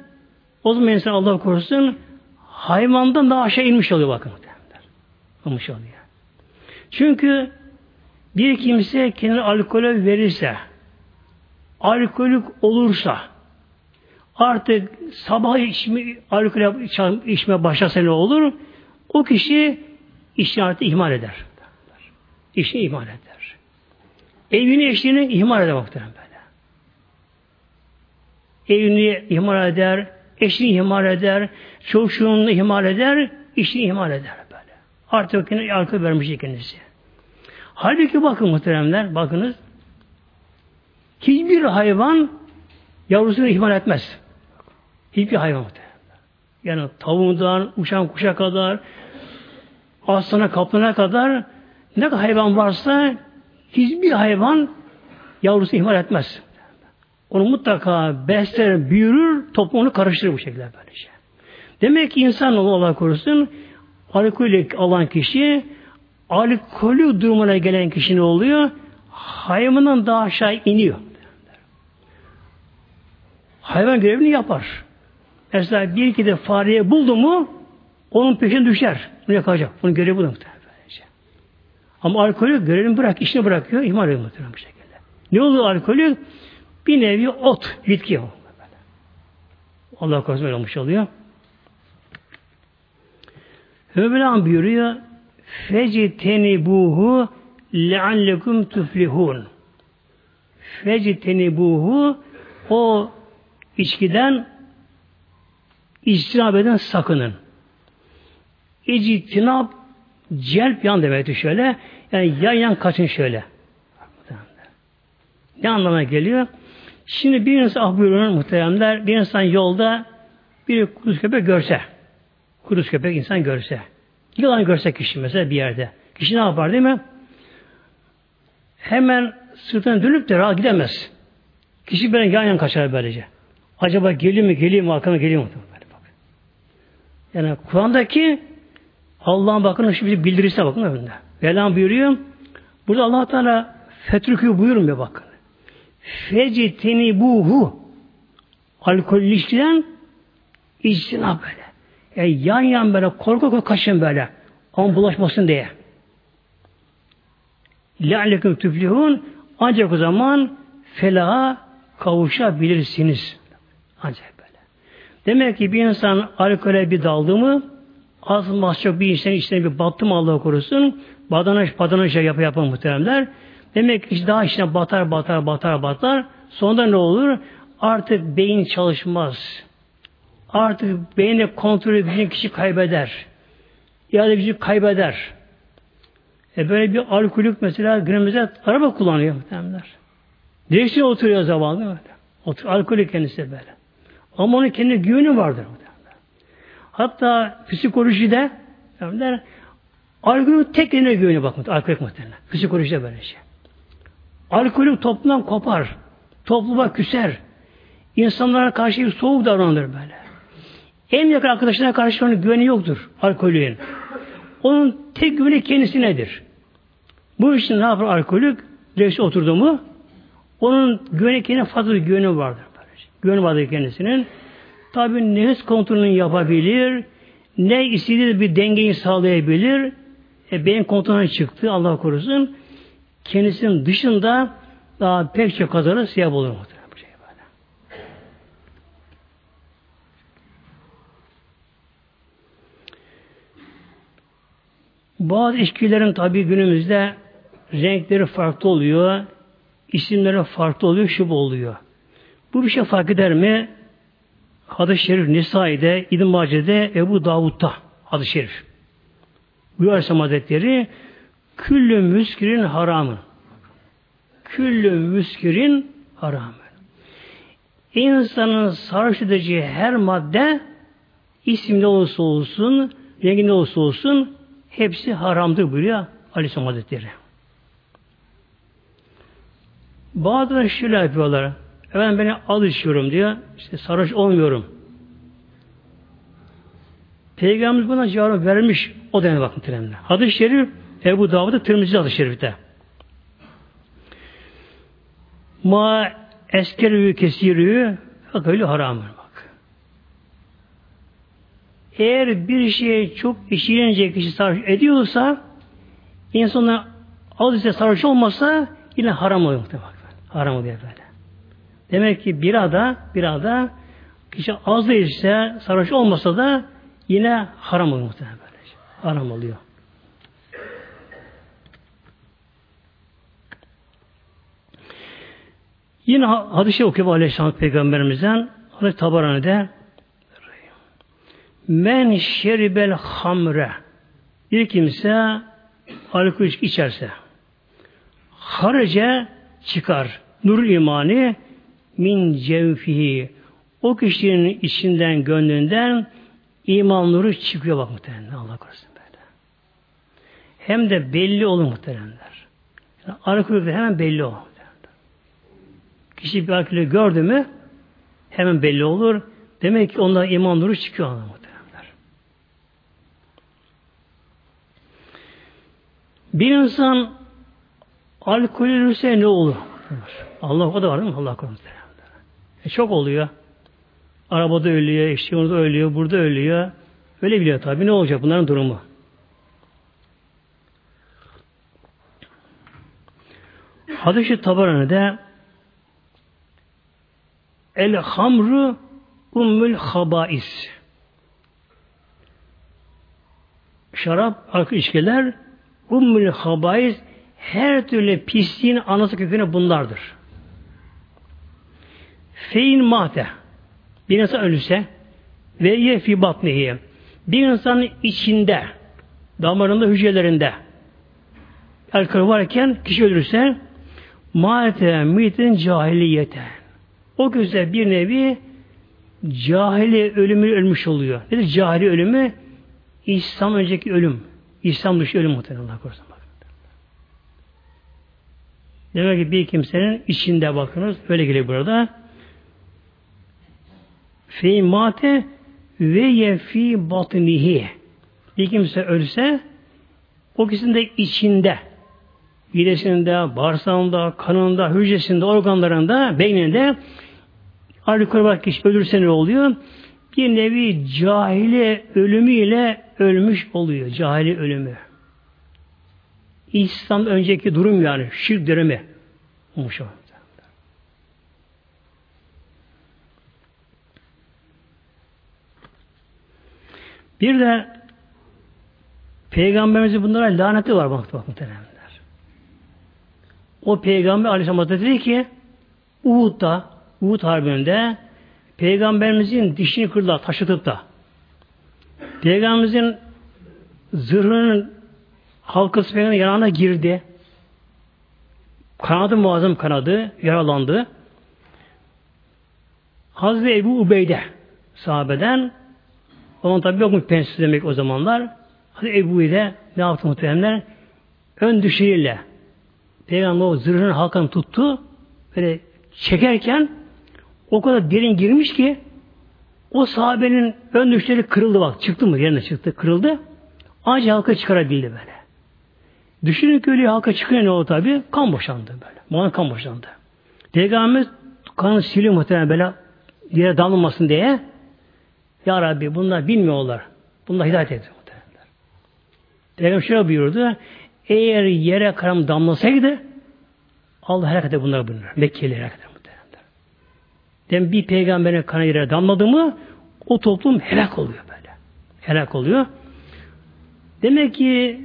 O zaman insan Allah korusun hayvandan daha aşağı inmiş oluyor bakın muhteremler. Inmiş oluyor. Çünkü bir kimse kendini alkole verirse, alkolik olursa, artık sabah içme, alkol içme başlasa ne olur? O kişi işini artık ihmal eder. İşini ihmal eder. Evini eşliğini ihmal eder muhtemelen böyle. Evini ihmal eder, eşini ihmal eder, çocuğunu ihmal eder, işini ihmal eder böyle. Artık kendine alkol vermiş kendisi. Halbuki bakın muhteremler, bakınız. Hiçbir hayvan yavrusunu ihmal etmez. Hiçbir hayvan muhteremler. Yani tavuğundan, uçan kuşa kadar, aslana kaplana kadar ne kadar hayvan varsa hiçbir hayvan yavrusu ihmal etmez. Onu mutlaka besler, büyürür, toplumunu karıştırır bu şekilde böylece. Demek ki insan Allah korusun alkolü alan kişi alkolü durumuna gelen kişi ne oluyor? Hayvanın daha aşağı iniyor. Hayvan görevini yapar. Mesela bir iki de fareye buldu mu onun peşine düşer. Bunu yakalayacak. Bunun görevi bu. Ama alkolü görevini bırak, işini bırakıyor, ihmal ediyor muhtemelen bu şekilde. Ne oluyor alkolü? Bir nevi ot, bitki o. Allah korusun olmuş oluyor. Mevlam buyuruyor Fecitenibuhu leallekum tuflihun Fecitenibuhu o içkiden içtinab eden sakının. İctinab celp yan demekti şöyle. Yani yan yan kaçın şöyle. Ne anlamına geliyor? Şimdi bir insan ah buyurun muhteremler bir insan yolda bir kuduz köpek görse kuduz köpek insan görse yılan görse kişi mesela bir yerde kişi ne yapar değil mi? Hemen sırtına dönüp de rahat gidemez. Kişi böyle yan yan kaçar böylece. Acaba geliyor mu geliyor mu arkama geliyor mu? Yani Kur'an'daki Allah'ın bakın şimdi bildirisine bakın önünde. Velan buyuruyor. Burada Allah Teala fetrükü buyurmuyor bakın. Fecitini buhu alkol ilişkiden içtina böyle. Yani yan yan böyle korku korku kaçın böyle. Ama bulaşmasın diye. Le'aleküm tüflihun ancak o zaman felaha kavuşabilirsiniz. Ancak böyle. Demek ki bir insan alkole bir daldı mı az maz çok bir insanın içine bir battı mı Allah korusun badana, badana şey yapı yapan muhteremler demek ki daha içine batar batar batar batar sonunda ne olur? Artık beyin çalışmaz. Artık beyni kontrol gücünü kişi kaybeder. Ya da gücü kaybeder. E böyle bir alkolik mesela günümüzde araba kullanıyor muhtemelenler. Direksiyon oturuyor zavallı mi? Otur, alkolik kendisi böyle. Ama onun kendi güveni vardır. Hatta psikolojide der, alkolün tek eline güveniyor bakın. Alkolik muhtemelen. Psikolojide böyle şey. Alkolü toplumdan kopar. Topluma küser. İnsanlara karşı soğuk davranır böyle. En yakın arkadaşlarına karşı onun güveni yoktur alkolün. Onun tek güveni kendisinedir. Bu için ne yapar alkolük? Reisi oturdu mu onun güveni kendine fazla bir güveni vardır. Güveni vardır kendisinin. Tabi nefes kontrolünü yapabilir. Ne istediği bir dengeyi sağlayabilir. E, beyin kontrolüne çıktı Allah korusun. Kendisinin dışında daha pek çok kazanır siyah olur muhtemelen. Bu şey böyle. Bazı içkilerin tabi günümüzde renkleri farklı oluyor. isimleri farklı oluyor, şu oluyor. Bu bir şey fark eder mi? Hadis-i Şerif Nisai'de, İbn Mace'de, Ebu Davud'da hadis-i şerif. Buyur Aleyhisselam Hazretleri küllü müskirin haramın. küllü müskirin haram. İnsanın sarhoş edeceği her madde isimde olursa olsun, renginde olursa olsun hepsi haramdır buyuruyor Aleyhisselam Hazretleri. Bazıları şöyle yapıyorlar. Ben beni al içiyorum diyor. İşte sarhoş olmuyorum. Peygamberimiz buna cevap vermiş o dönem bakın trenle. Hadis-i şerif Ebu Davud'da Tirmizi hadis-i şerifte. Ma eskerü kesirü öyle haram bak. Eğer bir şey çok işlenecek kişi sarhoş ediyorsa insanlar az ise sarhoş olmasa yine haram oluyor muhtemelen. Haram oluyor böyle. Demek ki bir ada, bir ada kişi az değilse sarhoş olmasa da yine haram oluyor muhtemelen böylece. Haram oluyor. Yine hadis-i okuyor Aleyhisselam Peygamberimizden Hazreti Tabarani'de Men şeribel hamre bir kimse alkol içerse harace çıkar nur imani min cevfihi o kişinin içinden gönlünden iman nuru çıkıyor bak muhtemelen Allah korusun böyle. Hem de belli olur muhteremler. Yani alkolü hemen belli olur. Kişi bir alkolü gördü mü hemen belli olur. Demek ki ondan iman nuru çıkıyor Allah muhteremler. Bir insan alkol ölürse ne olur? Allah o da var değil mi? Allah korusun. E çok oluyor. Arabada ölüyor, işte orada ölüyor, burada ölüyor. Öyle biliyor tabi. Ne olacak bunların durumu? Hadis-i Tabarani'de El hamru ummül habais Şarap, alkol içkiler ummül habais her türlü pisliğin anası kökeni bunlardır. Fein mate bir insan ölürse ve ye fi batnihi bir insanın içinde damarında hücrelerinde alkol varken kişi ölürse mate mitin cahiliyete o güzel bir nevi cahili ölümü ölmüş oluyor. Nedir cahili ölümü? İslam önceki ölüm. İslam dışı ölüm muhtemelen Allah korusun. Demek ki bir kimsenin içinde bakınız. Öyle geliyor burada. Fe mate ve yefi batnihi. Bir kimse ölse o kişinin de içinde midesinde, bağırsağında, kanında, hücresinde, organlarında, beyninde alkol var kişi ölürse ne oluyor? Bir nevi cahili ölümüyle ölmüş oluyor. Cahili ölümü. İslam önceki durum yani. Şirk dönemi. Olmuş o. Bir de Peygamberimizin bunlara laneti var bak muhteremler. O Peygamber Aleyhisselam dedi ki Uhud'da, Uhud Harbi'nde Peygamberimizin dişini kırdılar taşıtıp da Peygamberimizin zırhının halkası peygamberin yanına girdi. Kanadı muazzam kanadı, yaralandı. Hazreti Ebu Ubeyde sahabeden onun tabi yokmuş pensiz demek o zamanlar. Hazreti Ebu ile ne yaptı muhteremler? Ön düşeriyle Peygamber o zırhının halkanı tuttu. Böyle çekerken o kadar derin girmiş ki o sahabenin ön düşleri kırıldı bak. Çıktı mı? Yerine çıktı. Kırıldı. Ancak halka çıkarabildi böyle. Düşünün ki öyle halka çıkıyor ne o tabi? Kan boşandı böyle. Bana kan boşandı. Peygamber kanı siliyor muhtemelen böyle yere damlamasın diye. Ya Rabbi bunlar bilmiyorlar. Bunlar hidayet ediyor muhtemelen. Peygamber şöyle buyurdu. Eğer yere karam damlasaydı Allah helak eder bunları bunlar. Mekkeli helak eder. Dem bir peygamberin kanı yere damladı mı o toplum helak oluyor böyle. Helak oluyor. Demek ki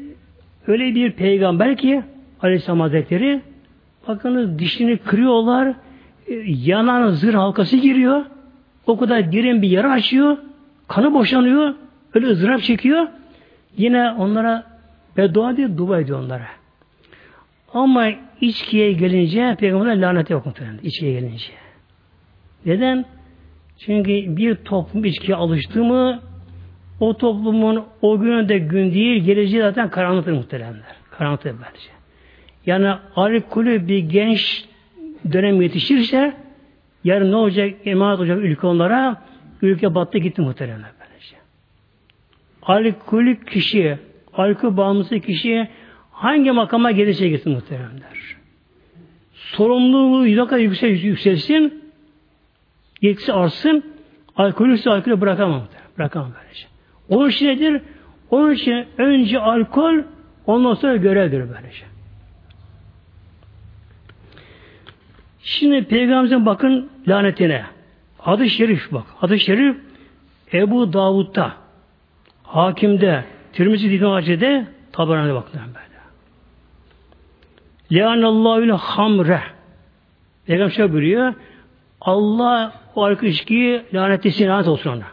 öyle bir peygamber ki Aleyhisselam Hazretleri bakınız dişini kırıyorlar e, yanan zırh halkası giriyor o kadar derin bir yara açıyor kanı boşanıyor öyle ızdırap çekiyor yine onlara beddua diye dua ediyor onlara Ama içkiye gelince peygamberler lanet yok muhtemelen. İçkiye gelince. Neden? Çünkü bir toplum içkiye alıştı mı o toplumun o günü de gün değil geleceği zaten karanlıktır muhteremler. Karanlıktır bence. Yani alkolü bir genç dönem yetişirse yarın ne olacak? Emanet olacak ülke onlara. Ülke battı gitti muhteremler böylece. Alkolü kişi, alkol bağımlısı kişi hangi makama gelirse gitsin muhteremler. Sorumluluğu ne kadar yüksel, yükselsin, yetkisi artsın, alkolü ise alkolü bırakamam. Bırakamam böylece. Onun için nedir? Onun için önce alkol, ondan sonra görevdir böylece. Şimdi Peygamberimizin bakın lanetine. Adı şerif bak. Adı şerif Ebu Davud'da, Hakim'de, Tirmizi Dini Ace'de, Tabarani'de bakın böyle. Leanallahül hamre. Peygamber şöyle buyuruyor. Allah o alkol içkiyi lanet olsun ona.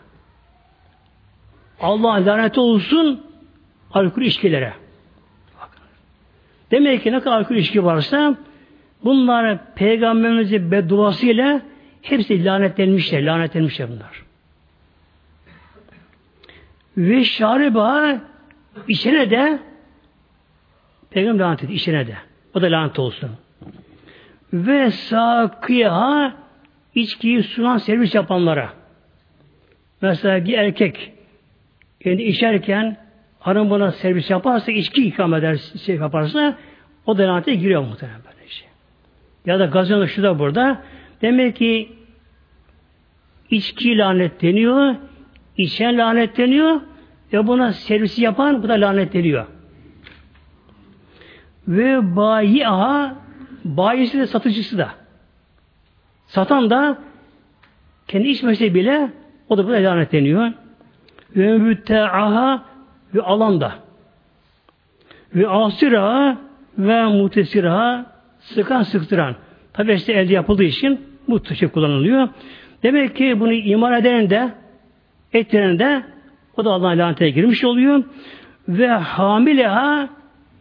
Allah lanet olsun alkol. Bakın. Demek ki ne kadar alkol içki varsa bunlar peygamberimizin bedduasıyla hepsi lanetlenmişler, lanetlenmişler bunlar. Ve şariba içine de peygamber lanet etti, içine de. O da lanet olsun. Ve sakıya içkiyi sunan servis yapanlara. Mesela bir erkek kendi içerken hanım buna servis yaparsa, içki ikram eder, şey yaparsa o da lanete giriyor muhtemelen böyle şey. Ya da gazino şu da burada. Demek ki içki lanetleniyor, içen lanetleniyor ve buna servisi yapan bu da lanetleniyor. Ve bayiha bayisi de satıcısı da. Satan da kendi içmese bile o da bu da lanetleniyor ve müteaha ve alanda ve asiraha ve mutesiraha sıkan sıktıran. Tabi işte elde yapıldığı için bu tuşu kullanılıyor. Demek ki bunu iman eden de ettiren de o da Allah'ın lanetine girmiş oluyor. Ve hamileha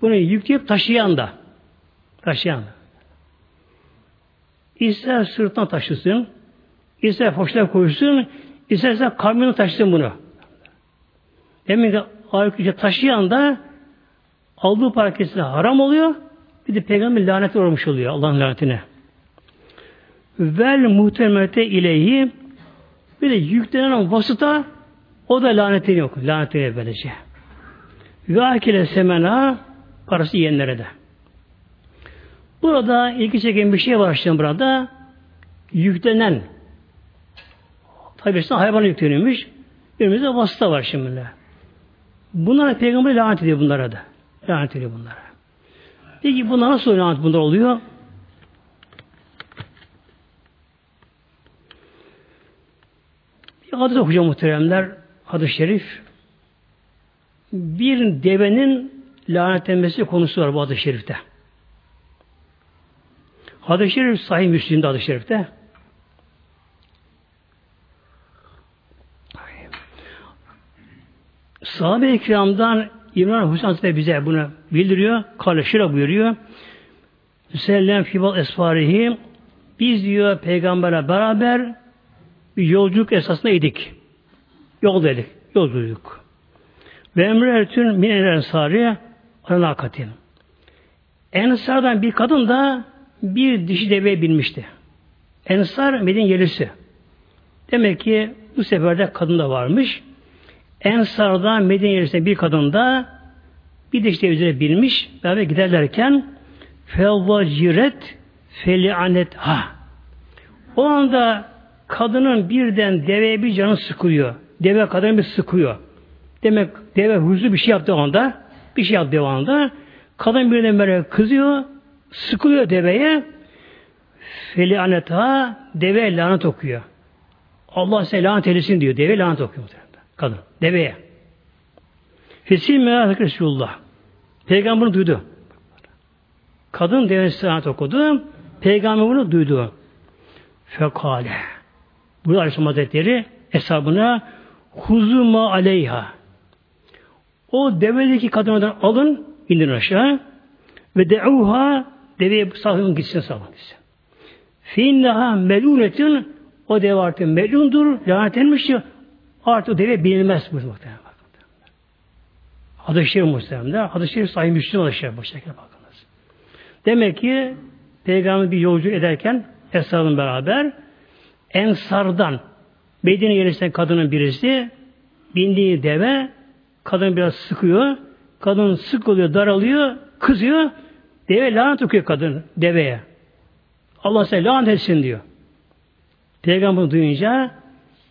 bunu yükleyip taşıyan da taşıyan da. İster sırtına taşısın, ister hoşuna koysun, isterse kamyona taşısın bunu. Demek ki alkol taşıyan da aldığı para kesinlikle haram oluyor. Bir de peygamber laneti olmuş oluyor Allah'ın lanetine. Vel muhtemete ileyhi bir de yüklenen vasıta o da lanetini yok. Lanetini böylece. Ve akile semena parası yiyenlere de. Burada ilgi çeken bir şey var işte burada. Yüklenen tabi işte hayvan yükleniyormuş. Önümüzde vasıta var şimdi. Bunlara peygamber lanet ediyor bunlara da. Lanet ediyor bunlara. Peki bunlar nasıl lanet bunlar oluyor? Bir hadis okuyacağım muhteremler. Hadis-i şerif. Bir devenin lanetlenmesi konusu var bu hadis-i şerifte. Hadis-i şerif sahih Müslim'de hadis-i şerifte. Sahabe-i kiramdan İmran Hüseyin Hazretleri bize bunu bildiriyor. Şıra buyuruyor. Sellem fibal esfarihi biz diyor peygamberle beraber yolculuk esasında idik. Yol dedik. Yolculuk. Ve emre ertün min ensari anakatin. Ensardan bir kadın da bir dişi deveye binmişti. Ensar Medine yerlisi. Demek ki bu seferde kadın da varmış. Ensar'da Medine yerlisinde bir kadın da bir de işte üzerine binmiş beraber giderlerken fevvaciret felianet ha. O anda kadının birden deveye bir canı sıkıyor. Deve kadını bir sıkıyor. Demek deve huzlu bir şey yaptı o anda. Bir şey yaptı o anda. Kadın birden böyle kızıyor. Sıkılıyor deveye. Felianet ha. Deve lanet okuyor. Allah size lanet eylesin diyor. Deve lanet okuyor kadın. Deveye. Fesil merak Resulullah. Peygamber duydu. Kadın deveye sanat okudu. Peygamber bunu duydu. Fekale. Bu Aleyhisselam Hazretleri hesabına huzuma aleyha. O devedeki kadınlardan alın, indirin aşağı Ve de'uha deveye salın gitsin salın gitsin. Finnaha melunetun o deve artık melundur, lanetlenmiştir. Artık o deve bilinmez bu muhtemelen. Hadis-i Şerif muhtemelen. Hadis-i Şerif sahih Müslüm Şerif bu şekilde bakınız. Demek ki Peygamber bir yolcu ederken Esra'nın beraber Ensardan Medine yerleşen kadının birisi bindiği deve kadın biraz sıkıyor. Kadın sık oluyor, daralıyor, kızıyor. Deve lanet okuyor kadın deveye. Allah size lanet etsin diyor. Peygamber duyunca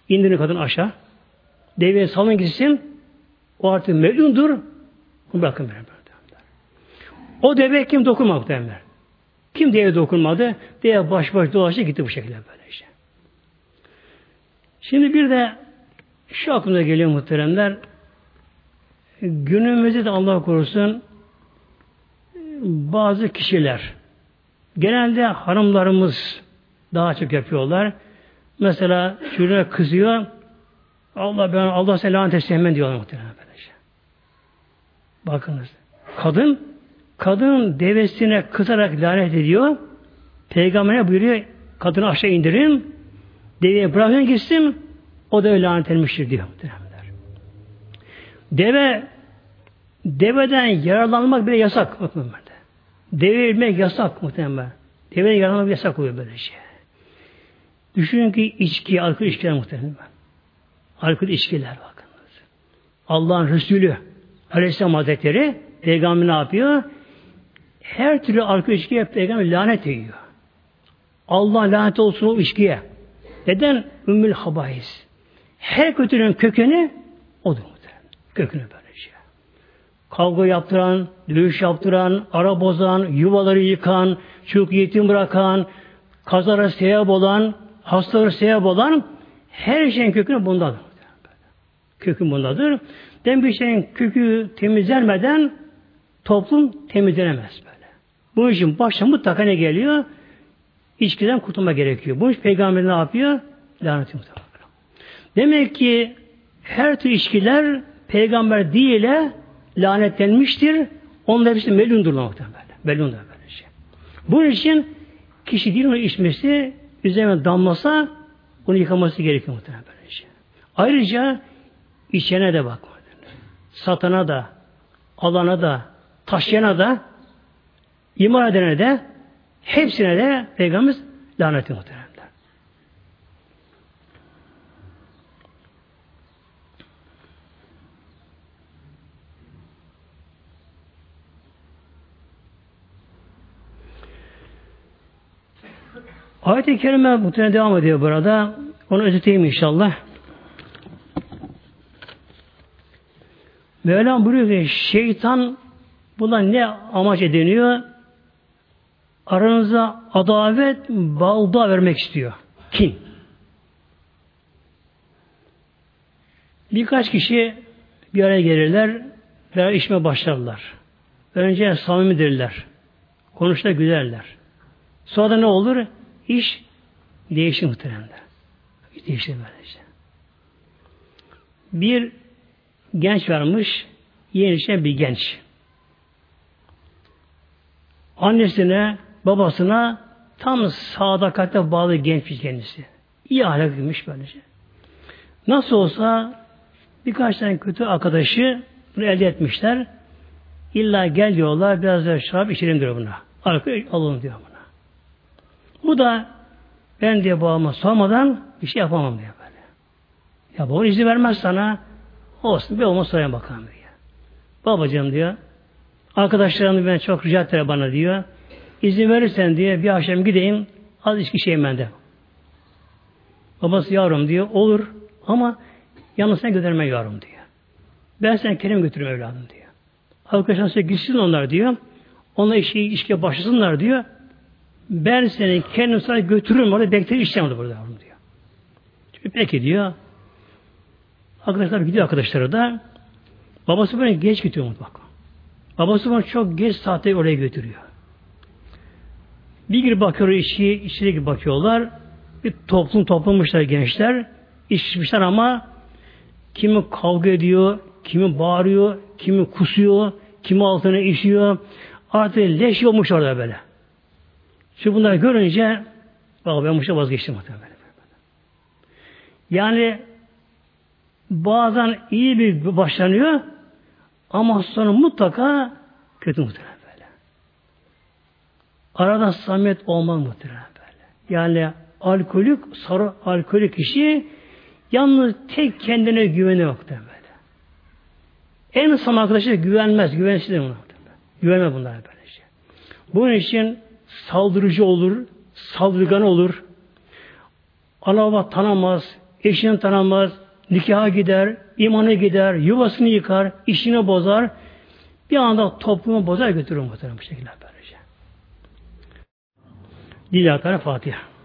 indirin kadın aşağı. Deveye salın gitsin. O artık melundur. Bunu bırakın böyle. O deve kim dokunmadı muhtemelen. Kim deve dokunmadı? Deve baş baş dolaştı gitti bu şekilde böyle işte. Şimdi bir de şu aklımda geliyor muhteremler. Günümüzde de Allah korusun bazı kişiler genelde hanımlarımız daha çok yapıyorlar. Mesela şuraya kızıyor Allah ben Allah seni lanet etsin hemen diyorlar muhtemelen böylece. Bakınız. Kadın kadın devesine kızarak lanet ediyor. Peygamber'e buyuruyor kadını aşağı indirin deveye bırakın gitsin o da lanet edilmiştir diyor. Deve deveden yararlanmak bile yasak. Deve ilmek yasak muhtemelen. Deveden yararlanmak yasak oluyor böyle şey. Düşünün ki içki, alkol içkiler muhtemelen. Alkol içkiler bakınız. Allah'ın Resulü Aleyhisselam Hazretleri Peygamber ne yapıyor? Her türlü alkol içkiye Peygamber lanet ediyor. Allah lanet olsun o içkiye. Neden? Ümmül habais. Her kötünün kökeni odur. Kökünü böyle. Kavga yaptıran, dövüş yaptıran, ara bozan, yuvaları yıkan, çocuk yetim bırakan, kazara sebep olan, hastaları sebep olan her şeyin kökünü bundadır. Kökü bundadır. Den bir şeyin kökü temizlenmeden toplum temizlenemez böyle. Bunun için başta mutlaka ne geliyor? İçkiden kurtulma gerekiyor. Bu iş peygamber ne yapıyor? Lanet. Demek ki her tür içkiler peygamber diliyle lanetlenmiştir. Onlar hepsi melundur muhtemelen. Melundur böyle şey. Bunun için kişi değil onu içmesi üzerine damlasa onu yıkaması gerekiyor muhtemelen böyle şey. Ayrıca içene de bak. Satana da, alana da, taşıyana da, iman edene de, hepsine de Peygamberimiz laneti muhtemelen. Ayet-i Kerime muhtemelen devam ediyor burada. Onu özeteyim inşallah. Mevlam buyuruyor ki şeytan buna ne amaç ediniyor? Aranıza adavet, balda vermek istiyor. Kim? Birkaç kişi bir araya gelirler, beraber işime başlarlar. Önce samimidirler. Konuşta gülerler. Sonra da ne olur? İş değişir muhtemelen. Değişir böylece. Bir genç varmış, yeni bir genç. Annesine, babasına tam sadakate bağlı genç bir kendisi. İyi ahlaklıymış böylece. Nasıl olsa birkaç tane kötü arkadaşı bunu elde etmişler. İlla gel diyorlar, biraz da şarap içelim diyor buna. Alkol alalım diyor. Bu da ben diye babama sormadan bir şey yapamam diyor böyle. Ya baba izin vermez sana. Olsun bir olmaz sorayım bakalım diyor. Babacığım diyor. Arkadaşlarım ben çok rica ettiler bana diyor. İzin verirsen diye bir akşam gideyim az içki şeyim bende. Babası yavrum diyor olur ama yalnız sen götürme yavrum diyor. Ben sen Kerim götürürüm evladım diyor. Arkadaşlar size gitsin onlar diyor. Onlar işi, işkiye başlasınlar diyor. Ben seni kendim sana götürürüm orada beklerim işlem burada diyor. Çünkü peki diyor. Arkadaşlar gidiyor arkadaşları da. Babası beni geç gidiyor bak. Babası bana çok geç saatte oraya götürüyor. Bir gibi bakıyor işi, içeri gibi bakıyorlar. Bir toplum toplamışlar gençler. İçmişler ama kimi kavga ediyor, kimi bağırıyor, kimi kusuyor, kimi altına işiyor. artık leş olmuş orada böyle. Çünkü bunları görünce bak ben bu işe vazgeçtim muhtemelen. Yani bazen iyi bir başlanıyor ama sonra mutlaka kötü muhtemelen böyle. Arada samimiyet olmaz muhtemelen böyle. Yani alkolik, sarı alkolik kişi yalnız tek kendine güveni yok böyle. En samimi arkadaşı güvenmez, güvensizdir bunlar. Güvenme bunlara böylece. Şey. Bunun için saldırıcı olur, saldırgan olur. Ana baba tanımaz, eşini tanımaz, nikaha gider, imanı gider, yuvasını yıkar, işini bozar. Bir anda toplumu bozar götürür muhtemelen bu şekilde böylece. Lillahi Fatiha.